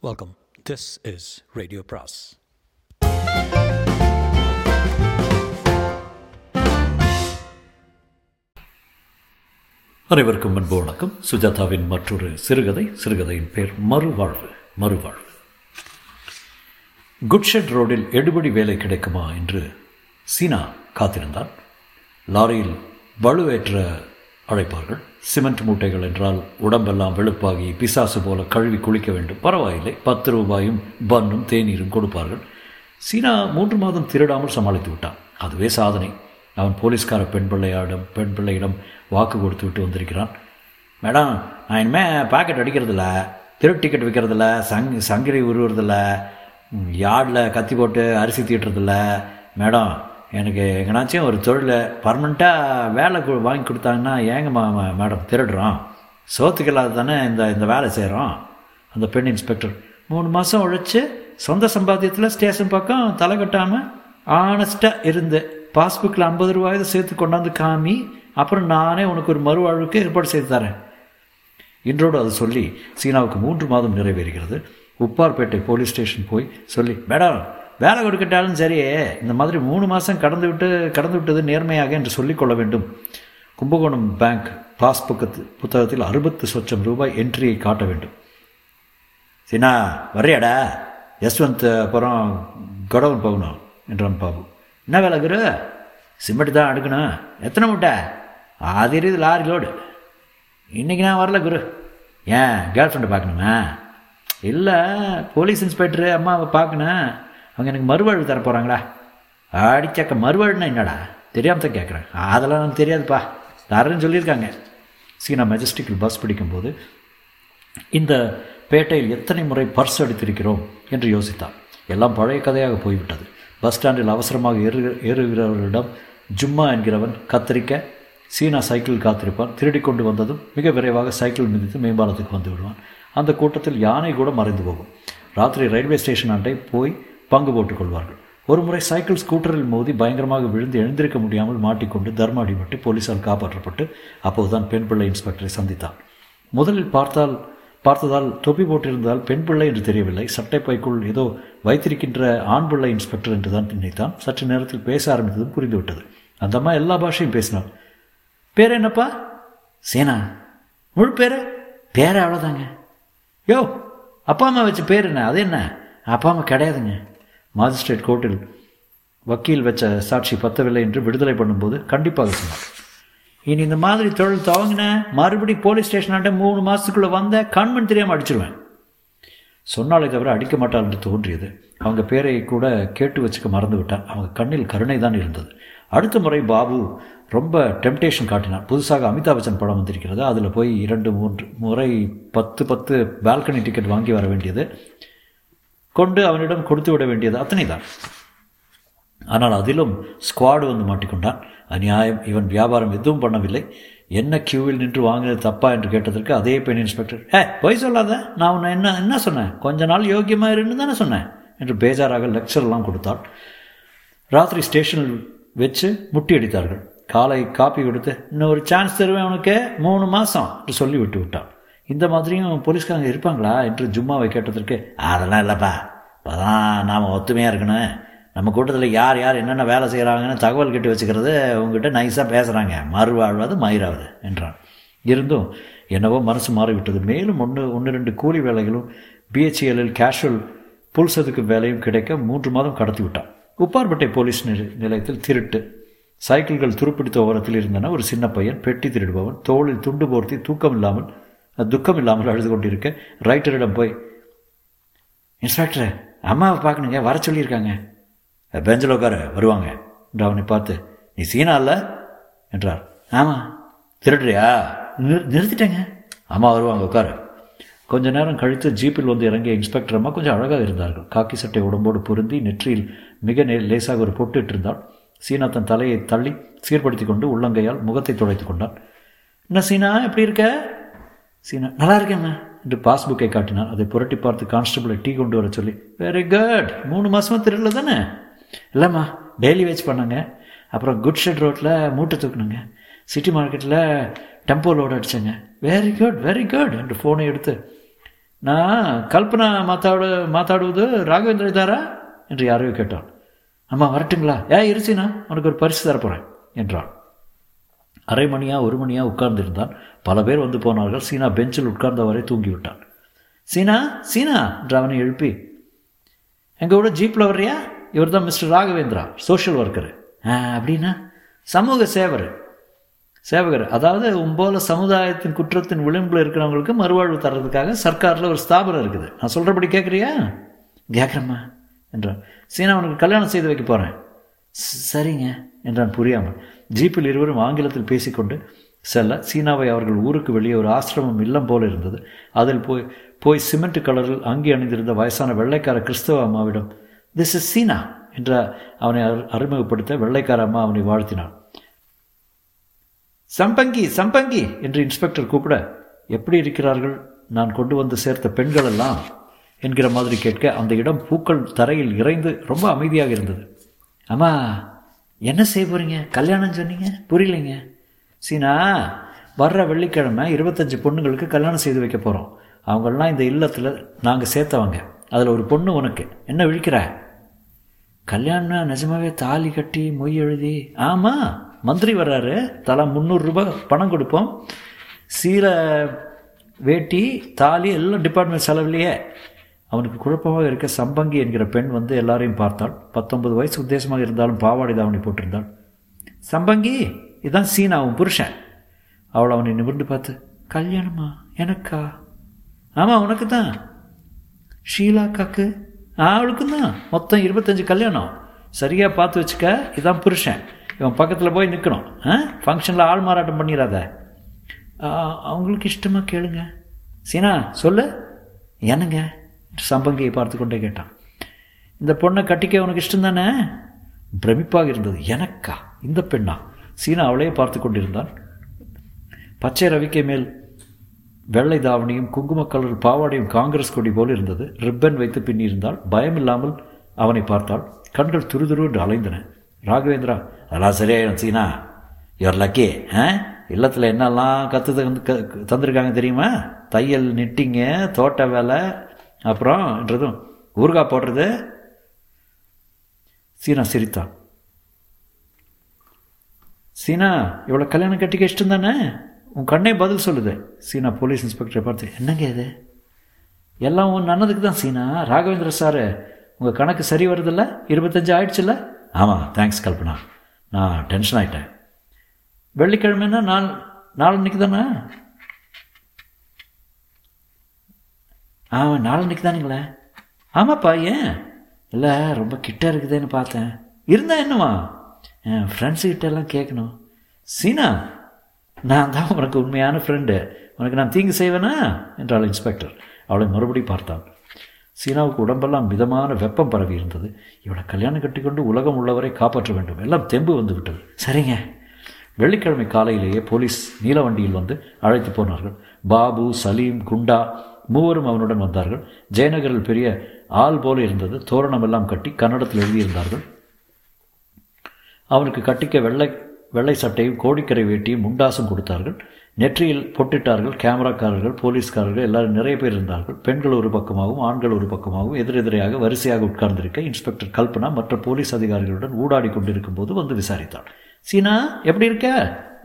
Welcome this is radio பிராஸ் அனைவருக்கும் அன்பு வணக்கம். சுஜாதாவின் மற்றொரு சிறுகதை சிறுகதையின் பேர் மறுவாழ்வு மறுவாழ்வு. குட்ஷெட் ரோடில் எடுபடி வேலை கிடைக்குமா என்று சீனா காத்திருந்தான் லாரியில் வலுவேற்ற அழைப்பார்கள். சிமெண்ட் மூட்டைகள் என்றால் உடம்பெல்லாம் வெளுப்பாகி பிசாசு போல கழுவி குளிக்க வேண்டும். பரவாயில்லை. பத்து ரூபாயும் பன்னும் தேநீரும் கொடுப்பார்கள். சீனா மூன்று மாதம் திருடாமல் சமாளித்து விட்டான். அதுவே சாதனை. அவன் போலீஸ்கார பெண் பிள்ளையாடம் பெண் பிள்ளையிடம் வாக்கு கொடுத்து விட்டு வந்திருக்கிறான். மேடம் நான் இனிமேல் பாக்கெட் அடிக்கிறதில்ல. திரு டிக்கெட் விற்கிறதில்ல சங் சங்கிரி உருவுறதில்ல. யார்டில் கத்தி போட்டு அரிசி தீட்டுறதில்ல. மேடம் எனக்கு எங்கனாச்சும் ஒரு தொழில் பர்மனெண்ட்டாக வேலை வாங்கி கொடுத்தாங்கன்னா ஏங்க மா மேடம் திருடுறோம்? சோத்துக்கு இல்லாத தானே இந்த இந்த வேலை செய்கிறோம் அந்த பெண் இன்ஸ்பெக்டர் மூணு மாதம் உழைச்சி சொந்த சம்பாத்தியத்தில் ஸ்டேஷன் பக்கம் தலை கட்டாமல் ஆனஸ்ட்டாக இருந்து பாஸ்புக்கில் ஐம்பது ரூபாயை சேர்த்து கொண்டாந்து காமி அப்புறம் நானே உனக்கு ஒரு மறுவாழ்வுக்கு ஏற்பாடு செய்து தரேன். இன்றோடு அது சொல்லி சீனாவுக்கு மூன்று மாதம் நிறைவேறுகிறது. உப்பார்பேட்டை போலீஸ் ஸ்டேஷன் போய் சொல்லி மேடம் வேலை கொடுக்கட்டாலும் சரி இந்த மாதிரி மூணு மாதம் கடந்து விட்டு கடந்து விட்டது நேர்மையாக என்று சொல்லிக்கொள்ள வேண்டும். கும்பகோணம் பேங்க் பாஸ்புக்கு புத்தகத்தில் அறுபத்து சொச்சம் ரூபாய் என்ட்ரியை காட்ட வேண்டும். சீனா வர்றியாடா? யஸ்வந்த் அப்புறம் கடவுன் போகணும் என்றான் பாபு. என்ன வேலை குரு? சிமெண்ட் தான் அடுக்கணும். எத்தனை மூட்டை? அது இருக்குது லாரி லோடு இன்றைக்கி நான் வரல குரு. ஏன் கேர்ள் ஃப்ரெண்டு பார்க்கணுமா? இல்லை போலீஸ் இன்ஸ்பெக்டரு அம்மாவை பார்க்கணும். அவங்க எனக்கு மறுவாழ்வு தர போகிறாங்களா அடிச்சாக்க மறுவாழ்வுனா என்னடா? தெரியாமல் தான் கேட்குறேன் அதெல்லாம் எனக்கு தெரியாதுப்பா. தரேன்னு சொல்லியிருக்காங்க. சீனா மெஜஸ்டிக்கில் பஸ் பிடிக்கும்போது இந்த பேட்டையில் எத்தனை முறை பர்ஸ் அடித்திருக்கிறோம் என்று யோசித்தான். எல்லாம் பழைய கதையாக போய்விட்டது. பஸ் ஸ்டாண்டில் அவசரமாக ஏறு ஏறுகிறவர்களிடம் ஜும்மா என்கிறவன் கத்தரிக்க சீனா சைக்கிள் காத்திருப்பான். திருடி கொண்டு வந்ததும் மிக விரைவாக சைக்கிள் மிதித்து மேம்பாலத்துக்கு வந்து விடுவான். அந்த கூட்டத்தில் யானை கூட மறைந்து போகும். ராத்திரி ரயில்வே ஸ்டேஷன் அண்டை போய் பங்கு போட்டுக் கொள்வார்கள். ஒரு முறை சைக்கிள் ஸ்கூட்டரில் மோதி பயங்கரமாக விழுந்து எழுந்திருக்க முடியாமல் மாட்டிக்கொண்டு தர்ம அடிபட்டு போலீசால் காப்பாற்றப்பட்டு அப்போதுதான் பெண் பிள்ளை இன்ஸ்பெக்டரை சந்தித்தான். முதலில் பார்த்தால் பார்த்ததால் தொப்பி போட்டிருந்தால் பெண் பிள்ளை என்று தெரியவில்லை. சட்டை பைக்குள் ஏதோ வைத்திருக்கின்ற ஆண் பிள்ளை இன்ஸ்பெக்டர் என்று தான் நினைத்தான். சற்று நேரத்தில் பேச ஆரம்பித்ததும் புரிந்துவிட்டது. அந்த அம்மா எல்லா பாஷையும் பேசினாள். பேர் என்னப்பா? சேனா. முழு பேர்? பேர் அவ்வளோதாங்க யோ அப்பா அம்மா வச்ச பேர் என்ன? அது என்ன? அப்பா அம்மா கிடையாதுங்க. மாஜிஸ்ட்ரேட் கோர்ட்டில் வக்கீல் வச்ச சாட்சி பத்தவில்லை என்று விடுதலை பண்ணும்போது கண்டிப்பாக சொன்னார். இனி இந்த மாதிரி தொழில் துவங்கின மறுபடியும் போலீஸ் ஸ்டேஷனாண்ட மூணு மாதத்துக்குள்ளே வந்த கண்மண் தெரியாமல் அடிச்சிருவேன். சொன்னாலே தவிர அடிக்க மாட்டாள் என்று தோன்றியது. அவங்க பேரை கூட கேட்டு வச்சுக்க மறந்து விட்டான் அவங்க கண்ணில் கருணை தான் இருந்தது. அடுத்த முறை பாபு ரொம்ப டெம்டேஷன் காட்டினான் புதுசாக அமிதாப் பச்சன் படம் வந்திருக்கிறது. அதில் போய் இரண்டு மூன்று முறை பத்து பத்து பால்கனி டிக்கெட் வாங்கி வர வேண்டியது. கொண்டு அவனிடம் கொடுத்து விட வேண்டியது அத்தனை தான் ஆனால் அதிலும் ஸ்குவாடு வந்து மாட்டிக்கொண்டான். அநியாயம் இவன் வியாபாரம் எதுவும் பண்ணவில்லை. என்ன கியூவில் நின்று வாங்கினது தப்பா என்று கேட்டதற்கு அதே பெண் இன்ஸ்பெக்டர் ஏ பொய் சொல்லாத. நான் உன்னை என்ன என்ன சொன்னேன்? கொஞ்ச நாள் யோக்கியமாக இருந்து தானே சொன்னேன். என்று பேஜாராக லெக்சர்லாம் கொடுத்தாள். ராத்திரி ஸ்டேஷனில் வச்சு முட்டி அடித்தார்கள். காலை காப்பி கொடுத்து இன்னும் ஒரு சான்ஸ் தருவேன் உனக்கு. மூணு மாதம் என்று சொல்லி விட்டு விட்டான். இந்த மாதிரியும் போலீஸ்காரங்க இருப்பாங்களா? என்று ஜும்மாவை கேட்டதற்கு அதெல்லாம் இல்லைப்பா. அப்போதான் நாம் ஒத்துமையாக இருக்கணும். நம்ம கூட்டத்தில் யார் யார் என்னென்ன வேலை செய்கிறாங்கன்னு தகவல் கேட்டு வச்சுக்கிறது உங்ககிட்ட நைஸாக பேசுகிறாங்க மறுவாழ்வது மயிராவது என்றான். இருந்தும் என்னவோ மனசு மாறிவிட்டது. மேலும் ஒன்று ஒன்று ரெண்டு கூலி வேலைகளும் பிஹெச்எல்லில் கேஷுவல் புல்சதுக்கு வேலையும் கிடைக்க மூன்று மாதம் கடத்தி விட்டான். உப்பார்பட்டை போலீஸ் நிலை- நிலையத்தில் திருட்டு. சைக்கிள்கள் துருப்பிடித்த ஓரத்தில் இருந்தன. ஒரு சின்ன பையன் பெட்டி திருடுபவன் தோளில் துண்டு போர்த்தி தூக்கம் இல்லாமல் துக்கம் இல்லாமல் அழுது கொண்டிருக்க ரைட்டரிடம் போய் இன்ஸ்பெக்டர் அம்மாவை பார்க்கணுங்க வர சொல்லியிருக்காங்க. பெஞ்சில் உட்கார வருவாங்க. என்று அவனை பார்த்து நீ சீனா இல்லை என்றார். ஆமாம் திருடுறியா? நிறு நிறுத்திட்டேங்க. அம்மா வருவாங்க உட்கார. கொஞ்ச நேரம் கழித்து ஜீப்பில் வந்து இறங்கிய இன்ஸ்பெக்டர் அம்மா கொஞ்சம் அழகாக இருந்தார்கள். காக்கி சட்டை உடம்போடு பொருந்தி நெற்றியில் மிக நே லேசாக ஒரு பொட்டு இருந்தாள் சீனா தன் தலையை தள்ளி சீர்படுத்தி கொண்டு உள்ளங்கையால் முகத்தை துடைத்துக் கொண்டான். என்ன சீனா எப்படி இருக்க? சீனா. நல்லா இருக்கேம்மா என்று பாஸ்புக்கை காட்டினான் அதை புரட்டி பார்த்து கான்ஸ்டபிளை டீ கொண்டு வர சொல்லி வெரி குட் மூணு மாதமாக திருடல தானே? இல்லைம்மா டெய்லி வேச் பண்ணாங்க. அப்புறம் குட் ஷெட் ரோட்டில் மூட்டை தூக்குனாங்க. சிட்டி மார்க்கெட்டில் டெம்போ லோடு அடித்தேங்க வெரி குட் வெரி குட் என்று ஃபோனை எடுத்து நான் கல்பனா மாத்தாடு மாத்தாடுவது ராகவேந்திர தாரா? என்று யாரையோ கேட்டான். அம்மா வரட்டுங்களா? ஏ இருச்சினா உனக்கு ஒரு பரிசு தரப்போகிறேன் என்றான். அரை மணியாக ஒரு மணியாக உட்கார்ந்திருந்தான். பல பேர் வந்து போனார்கள். சீனா பெஞ்சில் உட்கார்ந்தவரை தூங்கிவிட்டான். சீனா சீனா என்று அவனை எழுப்பி. எங்கள் கூட ஜீப்பில் வர்றியா? இவர் தான் மிஸ்டர் ராகவேந்திரா சோஷியல் ஒர்க்கரு ஆ அப்படின்னா? சமூக சேவர் சேவகர். அதாவது உம்போல சமுதாயத்தின் குற்றத்தின் விளிம்பில் இருக்கிறவங்களுக்கு மறுவாழ்வு தர்றதுக்காக சர்க்காரில் ஒரு ஸ்தாபனம் இருக்குது. நான் சொல்கிறபடி கேட்குறியா கேட்குறம்மா என்றான். சீனா உனக்கு கல்யாணம் செய்து வைக்க போகிறேன் சரிங்க என்றான் புரியாமல். ஜீப்பில் இருவரும் ஆங்கிலத்தில் பேசிக்கொண்டு செல்ல சீனாவை அவர்கள் ஊருக்கு வெளியே ஒரு ஆசிரமம் இல்லம் போல இருந்தது. அதில் போய் போய் சிமெண்ட் கலரில் அங்கி அணிந்திருந்த வயசான வெள்ளைக்கார கிறிஸ்தவ அம்மாவிடம் திஸ் இஸ் சீனா என்ற அவனை அறிமுகப்படுத்த வெள்ளைக்கார அம்மா அவனை வாழ்த்தினான் சம்பங்கி சம்பங்கி என்று இன்ஸ்பெக்டர் கூப்பிட எப்படி இருக்கிறார்கள்? நான் கொண்டு வந்து சேர்த்த பெண்கள் எல்லாம் என்கிற மாதிரி கேட்க அந்த இடம் பூக்கள் தரையில் இறைந்து ரொம்ப அமைதியாக இருந்தது. அம்மா என்ன செய்ய போகிறீங்க கல்யாணம் சொன்னீங்க? புரியலைங்க. சீனா வர்ற வெள்ளிக்கிழமை இருபத்தஞ்சி பொண்ணுங்களுக்கு கல்யாணம் செய்து வைக்க போகிறோம் அவங்களாம் இந்த இல்லத்தில் நாங்கள் சேர்த்தவங்க. அதில் ஒரு பொண்ணு உனக்கு. என்ன விழிக்கிற? கல்யாணம் நிஜமாவே தாலி கட்டி மொய் எழுதி ஆமாம் மந்திரி வர்றாரு. தலா முந்நூறுரூபா பணம் கொடுப்போம். சீலை வேட்டி தாலி எல்லாம் டிபார்ட்மெண்ட் செலவுலையே. அவனுக்கு குழப்பமாக இருக்க சம்பங்கி என்கிற பெண் வந்து எல்லாரையும் பார்த்தாள். பத்தொன்பது வயசு உத்தேசமாக இருந்தாலும் பாவாடை தாவணி போட்டிருந்தாள். சம்பங்கி இதுதான் சீனா அவன் புருஷன். அவள் அவனை நிமிர்ந்து பார்த்து கல்யாணமா? எனக்கா? ஆமாம் உனக்கு தான் ஷீலா ஷீலாக்காக்கு? அவளுக்கும் தான் மொத்தம் இருபத்தஞ்சு கல்யாணம். சரியாக பார்த்து வச்சுக்க இதான் புருஷன். இவன் பக்கத்தில் போய் நிற்கணும் ஆ? ஃபங்க்ஷனில் ஆள் மாறாட்டம் பண்ணிடாத அவங்களுக்கு இஷ்டமாக கேளுங்க. சீனா சொல்லு. என்னங்க? சம்பங்கியை பார்த்து கொண்டே கேட்டான். இந்த பொண்ணை கட்டிக்க உனக்கு இஷ்டம் தானே? பிரமிப்பாக இருந்தது. எனக்கா? இந்த பெண்ணா? சீனா அவளையே பார்த்து கொண்டிருந்தான். பச்சை ரவிக்கை மேல் வெள்ளை தாவணியும் குங்கும கலர் பாவாடையும் காங்கிரஸ் கொடி போல் இருந்தது. ரிப்பன் வைத்து பின்னியிருந்தால் பயமில்லாமல் அவனை பார்த்தாள். கண்கள் துருதுரு என்று அலைந்தன. ராகவேந்திரா அதெல்லாம் சரியாயிடும் சீனா. யுவர் லக்கி ஆ? இல்லத்தில் என்னெல்லாம் கற்று தந்து தந்திருக்காங்க தெரியுமா? தையல் நிட்டிங்க தோட்ட வேலை அப்புறம்ன்றதும் ஊறுகாய் போடுறது. சீனா சிரித்தான் சீனா இவ்வளோ கல்யாணம் கட்டிக்க இஷ்டம் தானே? உன் கண்ணே பதில் சொல்லுது. சீனா போலீஸ் இன்ஸ்பெக்டரை பார்த்து என்னங்க இது? எல்லாம் உன் நல்லதுக்கு தான் சீனா? ராகவேந்திர சார் உங்கள் கணக்கு சரி வருதில்ல? இருபத்தஞ்சு ஆயிடுச்சுல்ல? ஆமாம் தேங்க்ஸ் கல்பனா. நான் டென்ஷன் ஆகிட்டேன் வெள்ளிக்கிழமைன்னா நாள் நாளன்னைக்கு தானே ஆமாம் நாளன்னைக்கு தானுங்களே. ஆமாப்பா ஏன்? இல்லை ரொம்ப கிட்ட இருக்குதுன்னு பார்த்தேன். இருந்தா என்னவா என் ஃப்ரெண்ட்ஸுக்கிட்ட எல்லாம் கேட்கணும் சீனா நான் தான் உனக்கு உண்மையான ஃப்ரெண்டு உனக்கு நான் தீங்கு செய்வேனா? என்றாள் இன்ஸ்பெக்டர் அவளை மறுபடி பார்த்தான். சீனாவுக்கு உடம்பெல்லாம் மிதமான வெப்பம் பரவி இருந்தது. இவளை கல்யாணம் கட்டிக்கொண்டு உலகம் உள்ளவரை காப்பாற்ற வேண்டும். எல்லாம் தெம்பு வந்து விட்டது. சரிங்க. வெள்ளிக்கிழமை காலையிலேயே போலீஸ் நீல வண்டியில் வந்து அழைத்து போனார்கள். பாபு சலீம் குண்டா மூவரும் அவனுடன் வந்தார்கள். ஜெயநகரில் பெரிய ஆள் போல இருந்தது. தோரணம் எல்லாம் கட்டி கன்னடத்தில் எழுதியிருந்தார்கள். அவனுக்கு கட்டிக்க வெள்ளை வெள்ளை சட்டையும் கோடிக்கரை வேட்டியும் முண்டாசும் கொடுத்தார்கள். நெற்றியில் பொட்டிட்டார்கள். கேமராக்காரர்கள் போலீஸ்காரர்கள் எல்லாரும் நிறைய பேர் இருந்தார்கள். பெண்கள் ஒரு பக்கமாகவும் ஆண்கள் ஒரு பக்கமாகவும் எதிரெதிரையாக வரிசையாக உட்கார்ந்திருக்க இன்ஸ்பெக்டர் கல்பனா மற்ற போலீஸ் அதிகாரிகளுடன் ஊடாடி கொண்டிருக்கும் போது வந்து விசாரித்தாள். சீனா எப்படி இருக்க?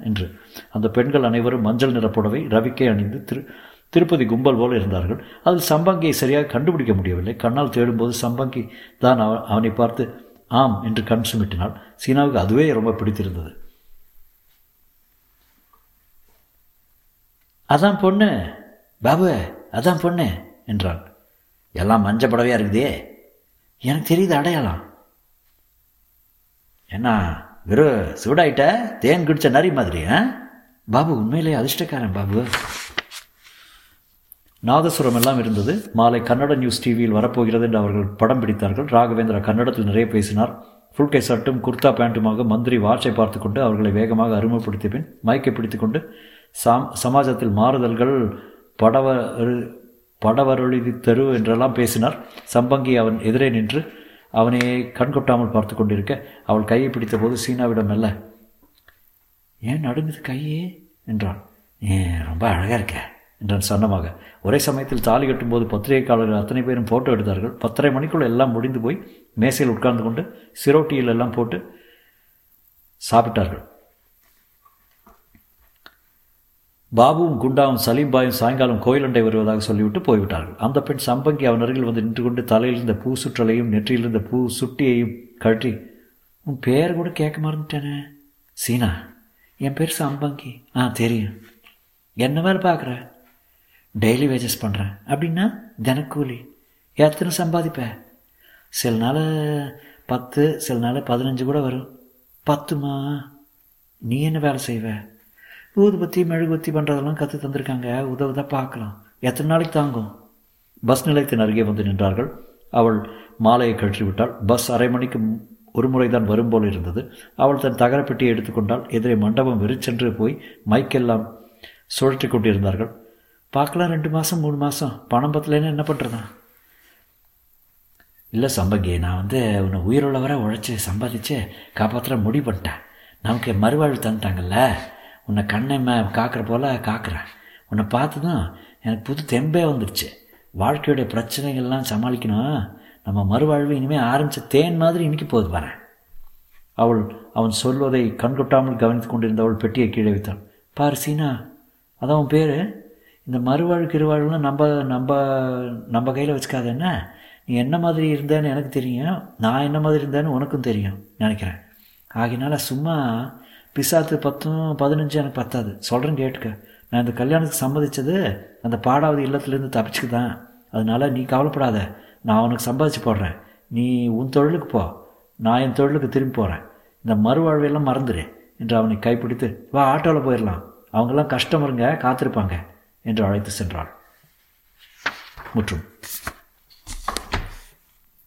என்று. அந்த பெண்கள் அனைவரும் மஞ்சள் நிற புடவை ரவிக்கை அணிந்து திரு திருப்பதி கும்பல் போல இருந்தார்கள். அதில் சம்பங்கியை சரியாக கண்டுபிடிக்க முடியவில்லை. கண்ணால் தேடும்போது சம்பங்கி தான் அவனை பார்த்து ஆம் என்று கண் சுமிட்டினாள். சீனாவுக்கு அதுவே ரொம்ப பிடித்திருந்தது. அதான் பொண்ணு பாபு அதான் பொண்ணு என்றான் எல்லாம் மஞ்ச புடவையாக இருக்குதே. எனக்கு தெரியுது அடையாளம். என்ன வெறு சூடாயிட்ட? தேன் குடிச்ச நரி மாதிரி ஆ? பாபு உண்மையிலே அதிர்ஷ்டக்காரன் பாபு. நாதசுரம் எல்லாம் இருந்தது. மாலை கன்னட நியூஸ் டிவியில் வரப்போகிறது என்று அவர்கள் படம் பிடித்தார்கள். ராகவேந்திரா கன்னடத்தில் நிறைய பேசினார். ஃபுல்கை சட்டும் குர்தா பேண்ட்டுமாக மந்திரி வாட்சை பார்த்து கொண்டு அவர்களை வேகமாக அறிமுகப்படுத்திய பின் மைக்கை பிடித்துக்கொண்டு சாம் சமாஜத்தில் மாறுதல்கள் படவரு படவருளிதி தெரு என்றெல்லாம் பேசினார். சம்பங்கி அவன் எதிரே நின்று அவனை கண்கொட்டாமல் பார்த்து கொண்டிருக்க அவள் கையை பிடித்த போது சீனாவிடம் அல்ல ஏன் நடுங்குது கையே? என்றான். ஏன் ரொம்ப அழகாக இருக்க. என்றான் சன்னமாக ஒரே சமயத்தில் தாலி கட்டும்போது பத்திரிகைக்காரர்கள் அத்தனை பேரும் ஃபோட்டோ எடுத்தார்கள். பத்தரை மணிக்குள் எல்லாம் முடிந்து போய் மேசையில் உட்கார்ந்து கொண்டு சிரோட்டியில் எல்லாம் போட்டு சாப்பிட்டார்கள். பாபுவும் குண்டாவும் சலீம்பாயும் சாயங்காலம் கோயிலண்டை வருவதாக சொல்லிவிட்டு போய்விட்டார்கள். அந்த பெண் சம்பங்கி அவன் அருகில் வந்து நின்று கொண்டு தலையில் இருந்த பூ சுற்றலையும் நெற்றியிலிருந்த பூ சுட்டியையும் கழட்டி உன் பேர் கூட கேட்க மறந்துட்டேனே. சீனா என் பேர் சம்பங்கி. ஆ தெரியும். என்ன வேலை பார்க்குற? டெய்லி வேஜஸ் பண்ணுறேன் அப்படின்னா தினக்கூலி. எத்தனை சம்பாதிப்பேன் சில நாள் பத்து சில நாள் பதினஞ்சு கூட வரும். பத்துமா? நீ என்ன வேலை செய்வ? ஊதுபத்தி மெழுகுபத்தி பண்ணுறதெல்லாம் கற்று தந்திருக்காங்க. உதவுதான் பார்க்கலாம். எத்தனை நாளைக்கு தாங்கும்? பஸ் நிலையத்தின் அருகே வந்து நின்றார்கள். அவள் மாலையை கழற்றி விட்டாள் பஸ் அரை மணிக்கு ஒரு முறை தான் வரும் போல் இருந்தது. அவள் தன் தகரப்பெட்டியை எடுத்துக்கொண்டால் எதிரே மண்டபம் வெறிச்சென்று போய் மைக்கெல்லாம் சுழற்றி கொண்டிருந்தார்கள். பார்க்கலாம் ரெண்டு மாதம் மூணு மாதம் பணம் பத்தலைன்னு என்ன பண்ணுறதா இல்லை சம்பங்கி நான் வந்து உன்னை உயிருள்ளவரை உழைச்சி சம்பாதிச்சு காப்பாற்ற முடிவு பண்ணிட்டேன். நமக்கு மறுவாழ்வு தந்துட்டாங்கல்ல? உன்னை கண்ணை மே காக்கிற போல் காக்கிறேன் உன்னை பார்த்ததும் எனக்கு புது தெம்பே வந்துடுச்சு வாழ்க்கையுடைய பிரச்சனைகள்லாம் சமாளிக்கணும். நம்ம மறுவாழ்வு இனிமேல் ஆரம்பித்த தேன் மாதிரி இன்றைக்கி போது வரேன் அவள் அவன் சொல்வதை கண்கொட்டாமல் கவனித்து கொண்டிருந்தவள் பெட்டியை கீழே வைத்தாள் பாரு சீனா அதான் உன் பேர்? இந்த மறுவாழ்வு கிருவாழ்வுலாம் நம்ம நம்ம நம்ம கையில் வச்சுக்காத என்ன? நீ என்ன மாதிரி இருந்தேன்னு எனக்கு தெரியும். நான் என்ன மாதிரி இருந்தேன்னு உனக்கும் தெரியும் நினைக்கிறேன். ஆகினால சும்மா பிசாத்து பத்தும் பதினஞ்சு எனக்கு பத்தாது. சொல்கிறேன் கேட்டுக்க. நான் இந்த கல்யாணத்துக்கு சம்மதித்தது அந்த பாடாவது இல்லத்துலேருந்து தப்பிச்சுக்கு தான் அதனால நீ கவலைப்படாத. நான் உனக்கு சம்பாதிச்சு போடுறேன். நீ உன் தொழிலுக்கு போ. நான் என் தொழிலுக்கு திரும்பி போகிறேன் இந்த மறுவாழ்வையெல்லாம் மறந்துடு என்று அவனை கைப்பிடித்து வா ஆட்டோவில் போயிடலாம் அவங்கெல்லாம் கஸ்டமருங்க காத்திருப்பாங்க. என்று அழைத்து சென்றாள் முற்றும்.